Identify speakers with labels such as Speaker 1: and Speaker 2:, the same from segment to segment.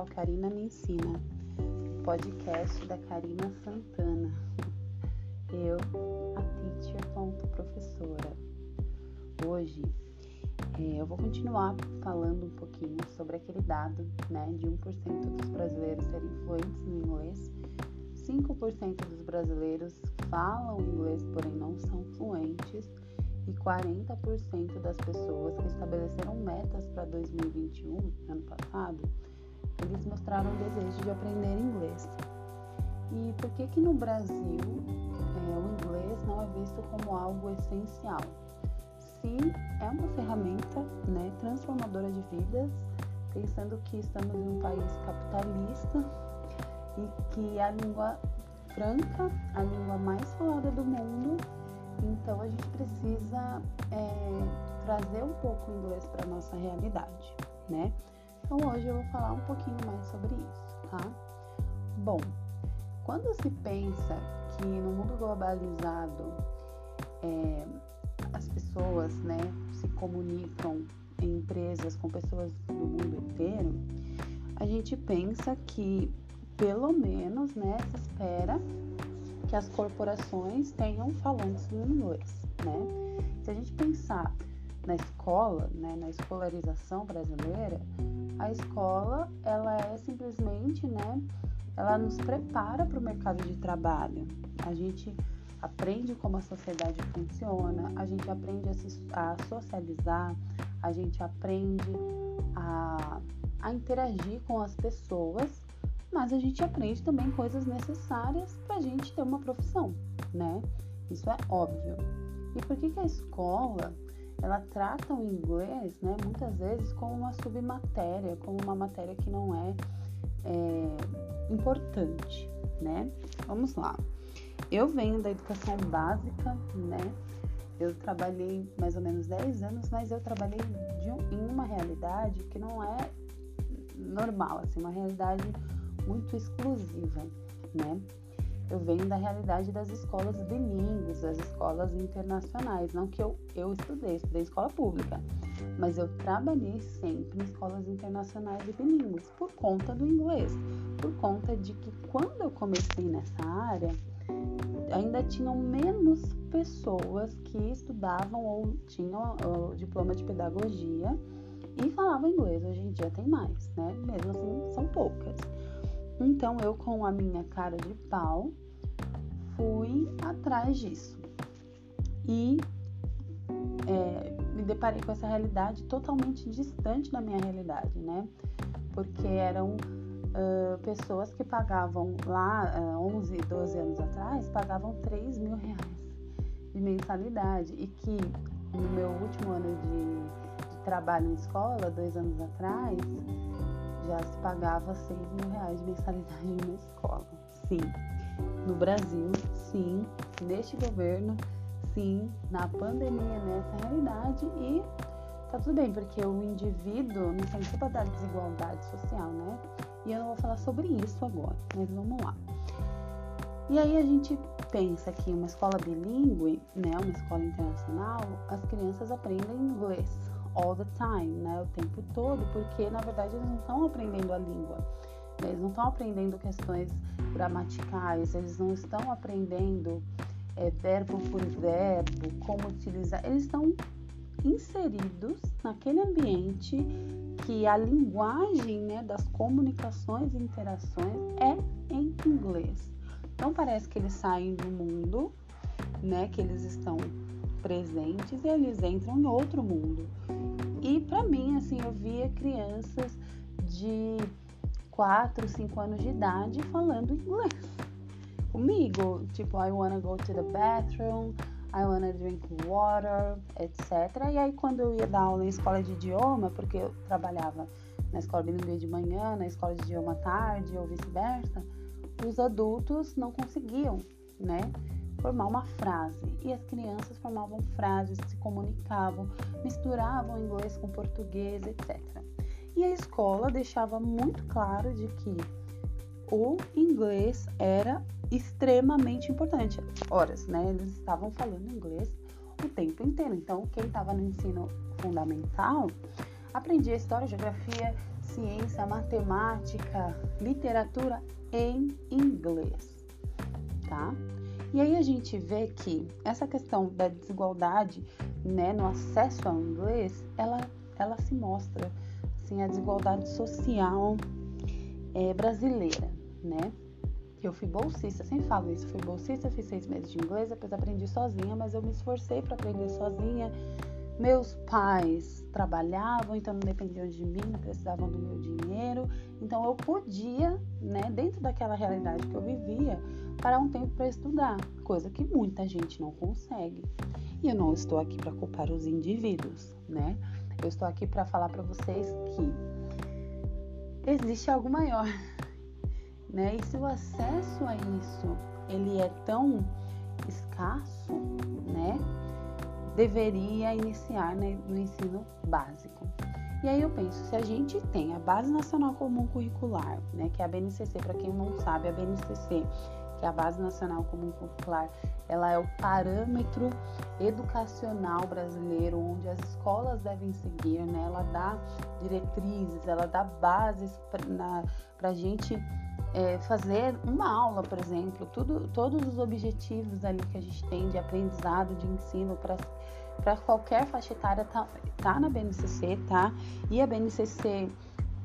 Speaker 1: ao Karina Me Ensina, podcast da Karina Santana. Eu, a teacher ponto professora. Hoje é, eu vou continuar falando um pouquinho sobre aquele dado né, de 1% dos brasileiros serem fluentes no inglês. 5% dos brasileiros falam inglês, porém não são fluentes e 40% das pessoas que estabeleceram metas para 2021, ano passado, eles mostraram desejo de aprender inglês. E por que que no Brasil é, o inglês não é visto como algo essencial? Se é uma ferramenta né, transformadora de vidas, pensando que estamos em um país capitalista e que a língua franca, a língua mais falada do mundo, então a gente precisa é, trazer um pouco o inglês para nossa realidade, né? Então hoje eu vou falar um pouquinho mais sobre isso, tá? Bom, quando se pensa que no mundo globalizado é, as pessoas, né, se comunicam em empresas com pessoas do mundo inteiro, a gente pensa que pelo menos, né, se espera que as corporações tenham falantes inglês, né? Se a gente pensar na escola, né, na escolarização brasileira, a escola ela é simplesmente, né, ela nos prepara para o mercado de trabalho. A gente aprende como a sociedade funciona, a gente aprende a, se, a socializar, a gente aprende a, a interagir com as pessoas mas a gente aprende também coisas necessárias para a gente ter uma profissão, né? Isso é óbvio. E por que, que a escola ela trata o inglês, né, muitas vezes como uma submatéria, como uma matéria que não é, é importante, né? Vamos lá. Eu venho da educação básica, né? Eu trabalhei mais ou menos 10 anos, mas eu trabalhei em uma realidade que não é normal, assim, uma realidade muito exclusiva, né? Eu venho da realidade das escolas bilíngues, das escolas internacionais. Não que eu, eu estudei, estudei escola pública, mas eu trabalhei sempre em escolas internacionais e bilíngues por conta do inglês, por conta de que quando eu comecei nessa área, ainda tinham menos pessoas que estudavam ou tinham o diploma de pedagogia e falavam inglês. Hoje em dia tem mais, né? Mesmo assim, são poucas. Então eu, com a minha cara de pau, fui atrás disso e é, me deparei com essa realidade totalmente distante da minha realidade, né? Porque eram uh, pessoas que pagavam lá, uh, 11, 12 anos atrás, pagavam 3 mil reais de mensalidade e que no meu último ano de, de trabalho em escola, dois anos atrás, já se pagava 6 mil reais de mensalidade em uma escola. Sim, no Brasil, sim, neste governo, sim, na pandemia, nessa realidade e tá tudo bem, porque o indivíduo não tem culpa da desigualdade social, né? E eu não vou falar sobre isso agora, mas vamos lá. E aí a gente pensa que uma escola bilíngue, né, uma escola internacional, as crianças aprendem inglês all the time, né? O tempo todo, porque na verdade eles não estão aprendendo a língua. Né? Eles não estão aprendendo questões gramaticais, eles não estão aprendendo é, verbo por verbo, como utilizar. Eles estão inseridos naquele ambiente que a linguagem né, das comunicações e interações é em inglês. Então parece que eles saem do mundo, né, que eles estão presentes e eles entram em outro mundo. E para mim, assim, eu via crianças de 4, 5 anos de idade falando inglês comigo, tipo, I wanna go to the bathroom, I wanna drink water, etc. E aí quando eu ia dar aula em escola de idioma, porque eu trabalhava na escola bilíngue de manhã, na escola de idioma à tarde ou vice-versa, os adultos não conseguiam, né? Formar uma frase. E as crianças formavam frases, se comunicavam, misturavam inglês com português, etc. E a escola deixava muito claro de que o inglês era extremamente importante. Horas, né? Eles estavam falando inglês o tempo inteiro. Então, quem estava no ensino fundamental aprendia história, geografia, ciência, matemática, literatura em inglês, tá? E aí a gente vê que essa questão da desigualdade, né, no acesso ao inglês, ela, ela se mostra, assim, a desigualdade social é, brasileira, né? Eu fui bolsista, sempre falo isso, fui bolsista, fiz seis meses de inglês, depois aprendi sozinha, mas eu me esforcei para aprender sozinha. Meus pais trabalhavam, então não dependiam de mim, precisavam do meu dinheiro. Então eu podia, né, dentro daquela realidade que eu vivia, parar um tempo para estudar, coisa que muita gente não consegue. E eu não estou aqui para culpar os indivíduos, né? Eu estou aqui para falar para vocês que existe algo maior né? E se o acesso a isso ele é tão escasso, né? Deveria iniciar né, no ensino básico. E aí eu penso, se a gente tem a Base Nacional Comum Curricular, né, que é a BNCC, para quem não sabe, a BNCC, que é a Base Nacional Comum Curricular, ela é o parâmetro educacional brasileiro onde as escolas devem seguir, né? Ela dá diretrizes, ela dá bases para a gente é, fazer uma aula, por exemplo, tudo, todos os objetivos ali que a gente tem de aprendizado, de ensino para qualquer faixa etária tá, tá na BNCC, tá? E a BNCC,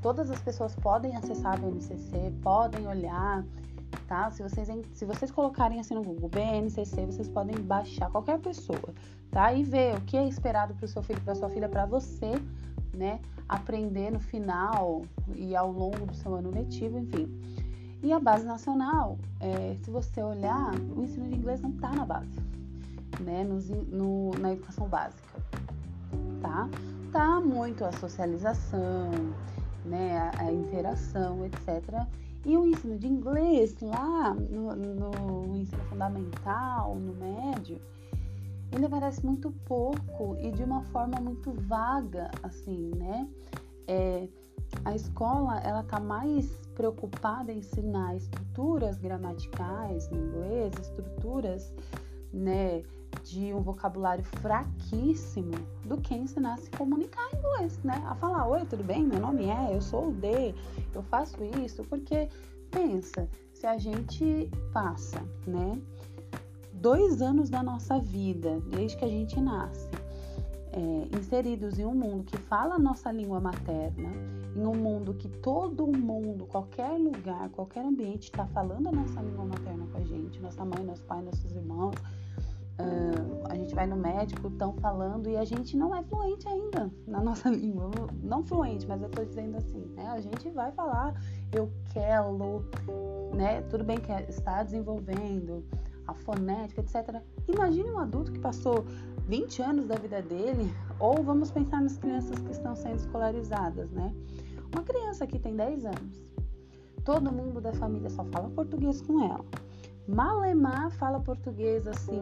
Speaker 1: todas as pessoas podem acessar a BNCC, podem olhar, tá? Se vocês, se vocês colocarem assim no Google BNCC, vocês podem baixar qualquer pessoa, tá? E ver o que é esperado para o seu filho, para sua filha, para você, né? Aprender no final e ao longo do seu ano letivo, enfim. E a base nacional, é, se você olhar, o ensino de inglês não está na base, né? No, no, na educação básica, tá? Tá muito a socialização, né? A, a interação, etc. E o ensino de inglês lá no, no ensino fundamental, no médio, ele aparece muito pouco e de uma forma muito vaga, assim, né? É, a escola ela está mais preocupada em ensinar estruturas gramaticais no inglês, estruturas né, de um vocabulário fraquíssimo, do que ensinar a se comunicar em inglês, né? A falar, oi, tudo bem? Meu nome é, eu sou o D, eu faço isso, porque pensa, se a gente passa, né, dois anos da nossa vida, desde que a gente nasce, é, inseridos em um mundo que fala a nossa língua materna, em um mundo que todo mundo, qualquer lugar, qualquer ambiente está falando a nossa língua materna com a gente, nossa mãe, nosso pai, nossos irmãos. Uh, a gente vai no médico, estão falando e a gente não é fluente ainda na nossa língua. Não fluente, mas eu estou dizendo assim, né? A gente vai falar eu quero, né? Tudo bem que está desenvolvendo a fonética, etc. Imagine um adulto que passou 20 anos da vida dele, ou vamos pensar nas crianças que estão sendo escolarizadas, né? Uma criança que tem 10 anos, todo mundo da família só fala português com ela. Malemar fala português assim.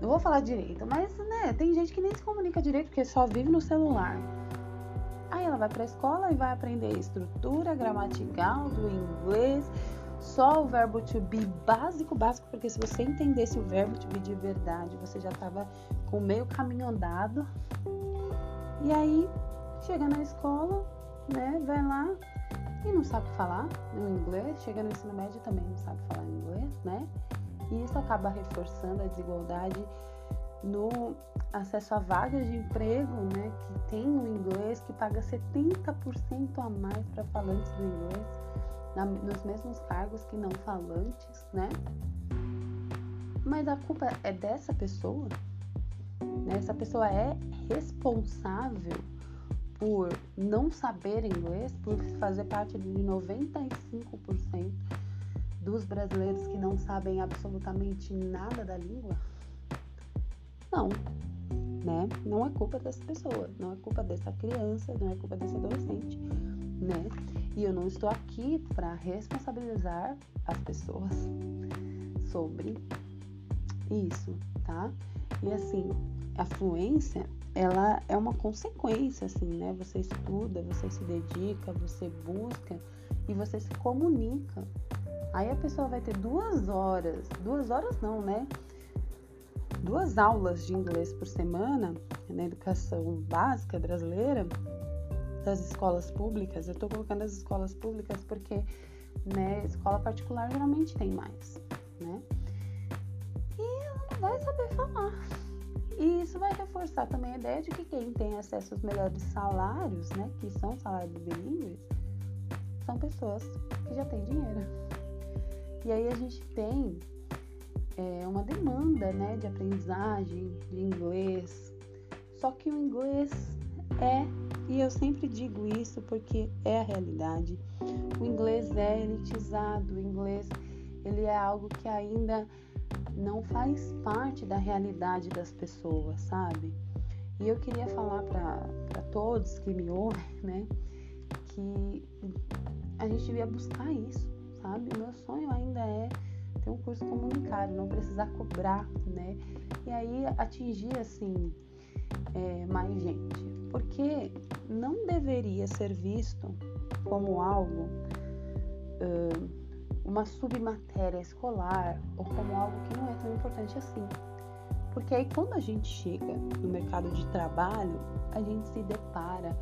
Speaker 1: Eu vou falar direito, mas né, tem gente que nem se comunica direito porque só vive no celular. Aí ela vai para a escola e vai aprender estrutura gramatical do inglês, só o verbo to be básico, básico, porque se você entendesse o verbo to be de verdade, você já estava com meio caminho andado. E aí, chega na escola, né, vai lá e não sabe falar o inglês, chega no ensino médio também não sabe falar inglês, né? E isso acaba reforçando a desigualdade no acesso a vagas de emprego, né, que tem o inglês, que paga 70% a mais para falantes do inglês na, nos mesmos cargos que não falantes, né? Mas a culpa é dessa pessoa? Né? Essa pessoa é responsável por não saber inglês, por fazer parte de 95% dos brasileiros que não sabem absolutamente nada da língua? Não, né? Não é culpa dessa pessoa, não é culpa dessa criança, não é culpa desse adolescente, né? E eu não estou aqui para responsabilizar as pessoas sobre isso, tá? E assim, a fluência, ela é uma consequência, assim, né? Você estuda, você se dedica, você busca e você se comunica. Aí a pessoa vai ter duas horas, duas horas não, né? Duas aulas de inglês por semana na educação básica brasileira das escolas públicas, eu estou colocando as escolas públicas porque, né, escola particular geralmente tem mais, né? E ela não vai saber falar. E isso vai reforçar também a ideia de que quem tem acesso aos melhores salários, né, que são salários bilíngues, são pessoas que já têm dinheiro. E aí a gente tem é, uma demanda, né, de aprendizagem de inglês. Só que o inglês é, e eu sempre digo isso porque é a realidade. O inglês é elitizado, o inglês ele é algo que ainda não faz parte da realidade das pessoas, sabe? E eu queria falar para todos que me ouvem, né, que a gente devia buscar isso, sabe? O meu sonho ainda é ter um curso comunitário, não precisar cobrar, né? E aí atingir, assim, é, mais gente. Porque não deveria ser visto como algo. Uh, uma submatéria escolar ou como algo que não é tão importante assim. Porque aí quando a gente chega no mercado de trabalho, a gente se depara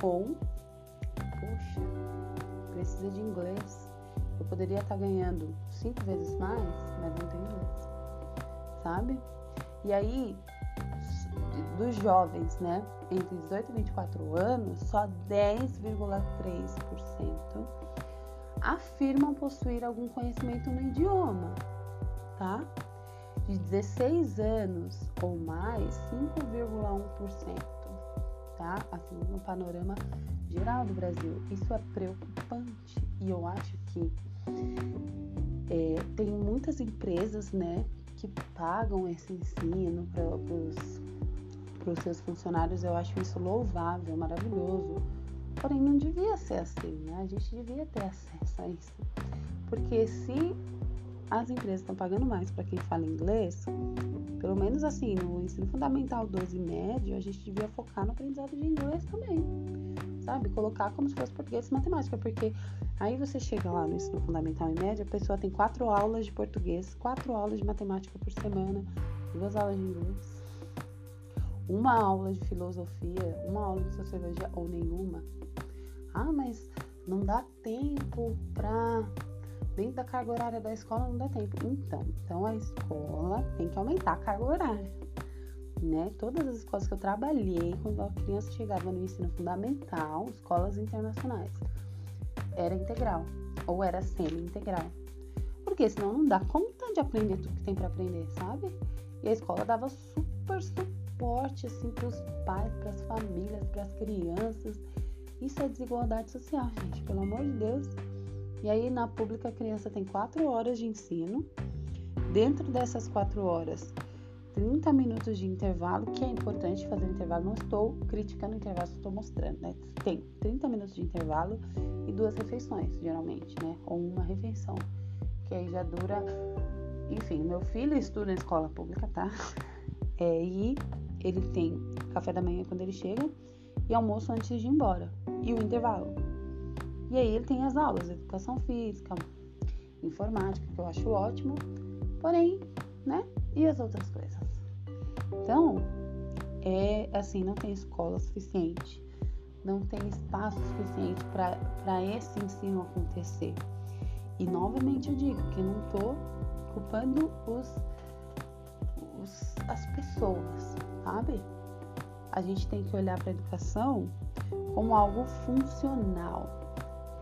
Speaker 1: com, poxa, precisa de inglês. Eu poderia estar ganhando cinco vezes mais, mas não tenho inglês. Sabe? E aí, dos jovens, né, entre 18 e 24 anos, só 10,3% afirmam possuir algum conhecimento no idioma, tá? De 16 anos ou mais, 5,1%, tá? Assim, no panorama geral do Brasil. Isso é preocupante e eu acho que é, tem muitas empresas, né, que pagam esse ensino para os seus funcionários. Eu acho isso louvável, maravilhoso Porém, não devia ser assim, né? A gente devia ter acesso a isso. Porque se as empresas estão pagando mais para quem fala inglês, pelo menos assim, no ensino fundamental 12 e médio, a gente devia focar no aprendizado de inglês também. Sabe? Colocar como se fosse português e matemática, porque aí você chega lá no ensino fundamental e médio, a pessoa tem quatro aulas de português, quatro aulas de matemática por semana, duas aulas de inglês, uma aula de filosofia, uma aula de sociologia ou nenhuma. Ah, mas não dá tempo para dentro da carga horária da escola não dá tempo. Então, então a escola tem que aumentar a carga horária. Né? Todas as escolas que eu trabalhei quando a criança chegava no ensino fundamental, escolas internacionais, era integral ou era semi-integral. Porque senão não dá conta de aprender tudo que tem para aprender, sabe? E a escola dava super suporte assim para os pais, para as famílias, para as crianças isso é desigualdade social, gente, pelo amor de Deus. E aí na pública a criança tem quatro horas de ensino. Dentro dessas quatro horas, 30 minutos de intervalo, que é importante fazer intervalo. Não estou criticando o intervalo, estou mostrando, né? Tem 30 minutos de intervalo e duas refeições, geralmente, né? Ou uma refeição, que aí já dura. Enfim, meu filho estuda em escola pública, tá? É, e ele tem café da manhã quando ele chega e almoço antes de ir embora. E o intervalo. E aí ele tem as aulas, educação física, informática, que eu acho ótimo. Porém, né? E as outras coisas? Então, é assim, não tem escola suficiente, não tem espaço suficiente para esse ensino acontecer. E novamente eu digo que não estou culpando os, os, as pessoas, sabe? a gente tem que olhar para a educação como algo funcional,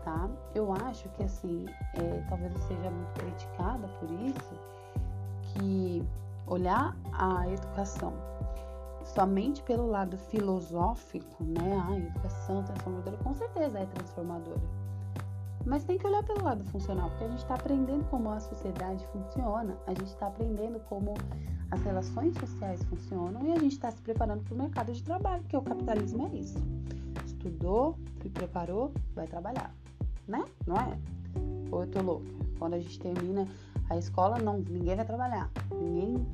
Speaker 1: tá? Eu acho que assim, é, talvez eu seja muito criticada por isso, que olhar a educação somente pelo lado filosófico, né? A educação transformadora, com certeza é transformadora. Mas tem que olhar pelo lado funcional, porque a gente está aprendendo como a sociedade funciona, a gente está aprendendo como as relações sociais funcionam e a gente está se preparando para o mercado de trabalho, porque o capitalismo é isso. Estudou, se preparou, vai trabalhar, né? Não é? Ou eu tô louca? Quando a gente termina a escola, não, ninguém vai trabalhar, ninguém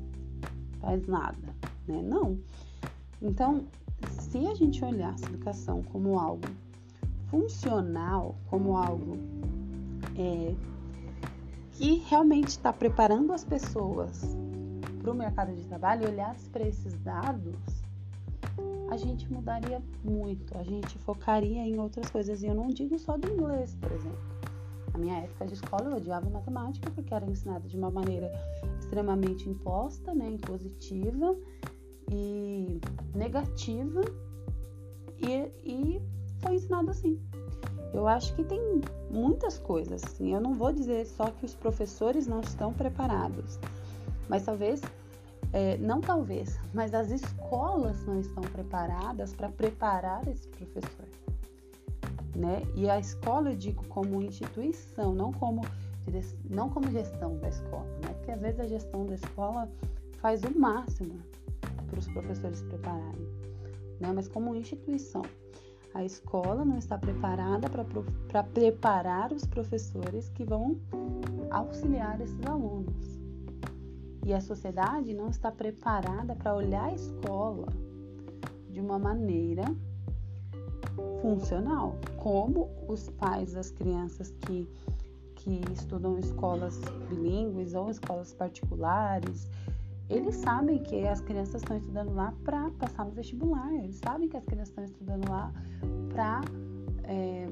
Speaker 1: faz nada, né? Não. Então, se a gente olhar a educação como algo funcional, como algo é, que realmente está preparando as pessoas para o mercado de trabalho olhasse para esses dados, a gente mudaria muito, a gente focaria em outras coisas. E eu não digo só do inglês, por exemplo. Na minha época de escola eu odiava matemática porque era ensinada de uma maneira extremamente imposta, né, impositiva e negativa e, e foi ensinado assim. Eu acho que tem muitas coisas, assim. Eu não vou dizer só que os professores não estão preparados, mas talvez é, não talvez, mas as escolas não estão preparadas para preparar esse professor. Né? E a escola eu digo como instituição, não como, não como gestão da escola, né? Porque às vezes a gestão da escola faz o máximo para os professores prepararem, né? Mas como instituição, a escola não está preparada para preparar os professores que vão auxiliar esses alunos. E a sociedade não está preparada para olhar a escola de uma maneira funcional, como os pais das crianças que, que estudam escolas bilíngues ou escolas particulares, eles sabem que as crianças estão estudando lá para passar no vestibular, eles sabem que as crianças estão estudando lá para é,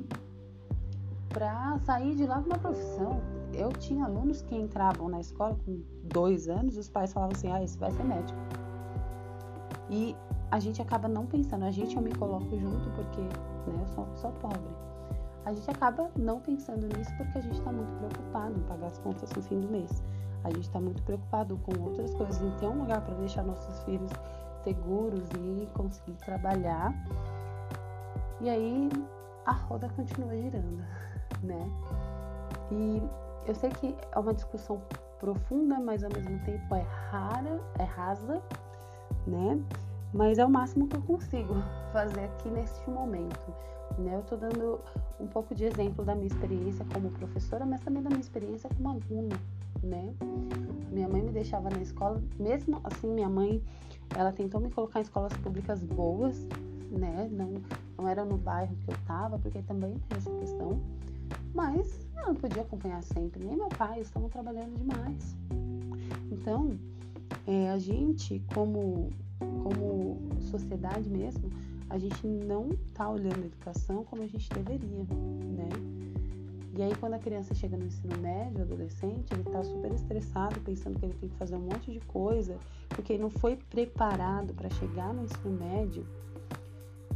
Speaker 1: para sair de lá com uma profissão. Eu tinha alunos que entravam na escola com dois anos, os pais falavam assim: ah, esse vai ser médico. E a gente acaba não pensando, a gente eu me coloco junto porque né, eu sou, sou pobre. A gente acaba não pensando nisso porque a gente está muito preocupado em pagar as contas no fim do mês. A gente está muito preocupado com outras coisas, em ter um lugar para deixar nossos filhos seguros e conseguir trabalhar. E aí a roda continua girando, né? E eu sei que é uma discussão profunda, mas ao mesmo tempo é rara, é rasa, né? Mas é o máximo que eu consigo fazer aqui neste momento. Né? Eu tô dando um pouco de exemplo da minha experiência como professora, mas também da minha experiência como aluna, né? Minha mãe me deixava na escola, mesmo assim, minha mãe, ela tentou me colocar em escolas públicas boas, né? Não, não era no bairro que eu tava, porque também tem essa questão. Mas eu não podia acompanhar sempre, nem meu pai, estavam trabalhando demais. Então, é, a gente, como, como sociedade mesmo, a gente não tá olhando a educação como a gente deveria, né? E aí quando a criança chega no ensino médio, adolescente, ele tá super estressado, pensando que ele tem que fazer um monte de coisa, porque ele não foi preparado para chegar no ensino médio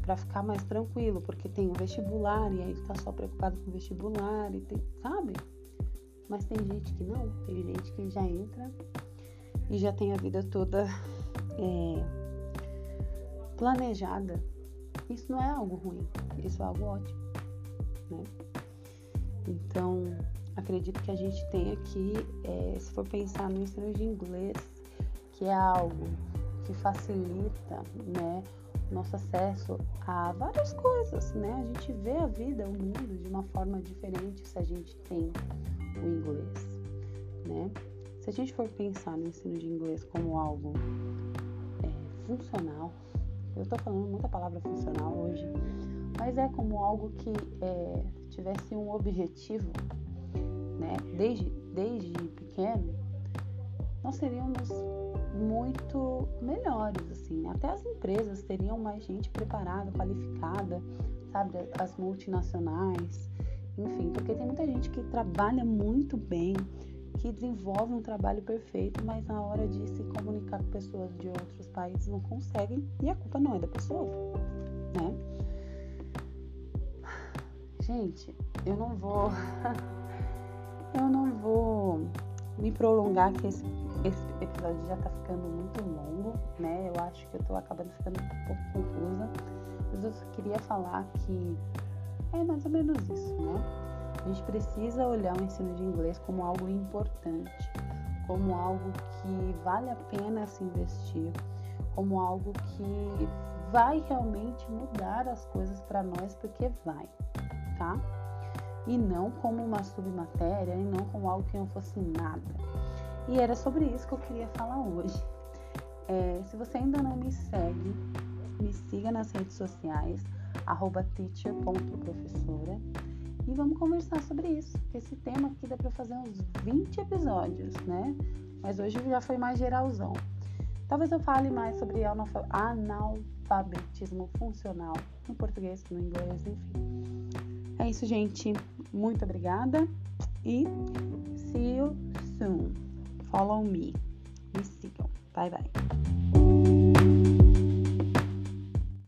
Speaker 1: para ficar mais tranquilo, porque tem o vestibular e aí tá só preocupado com o vestibular e tem, sabe? Mas tem gente que não, tem gente que já entra e já tem a vida toda é, planejada. Isso não é algo ruim, isso é algo ótimo, né? Então, acredito que a gente tem aqui, é, se for pensar no ensino de inglês, que é algo que facilita, né, nosso acesso a várias coisas, né? A gente vê a vida, o mundo de uma forma diferente se a gente tem o inglês, né? Se a gente for pensar no ensino de inglês como algo é, funcional, eu tô falando muita palavra funcional hoje, mas é como algo que é, tivesse um objetivo, né? Desde, desde pequeno, nós seríamos muito melhores, assim. Até as empresas teriam mais gente preparada, qualificada, sabe? As multinacionais, enfim, porque tem muita gente que trabalha muito bem, que desenvolve um trabalho perfeito, mas na hora de se comunicar com pessoas de outros países não conseguem e a culpa não é da pessoa, né? Gente, eu não vou. eu não vou me prolongar que esse esse episódio já tá ficando muito longo, né? Eu acho que eu tô acabando ficando um pouco confusa. Mas eu só queria falar que é mais ou menos isso, né? A gente precisa olhar o ensino de inglês como algo importante, como algo que vale a pena se investir, como algo que vai realmente mudar as coisas para nós, porque vai, tá? E não como uma submatéria, e não como algo que não fosse nada. E era sobre isso que eu queria falar hoje. É, se você ainda não me segue, me siga nas redes sociais, teacher.professora, e vamos conversar sobre isso. Esse tema aqui dá para fazer uns 20 episódios, né? Mas hoje já foi mais geralzão. Talvez eu fale mais sobre analfabetismo funcional no português, no inglês, enfim. É isso, gente. Muito obrigada e see you soon. Follow me. Me sigam. Bye bye.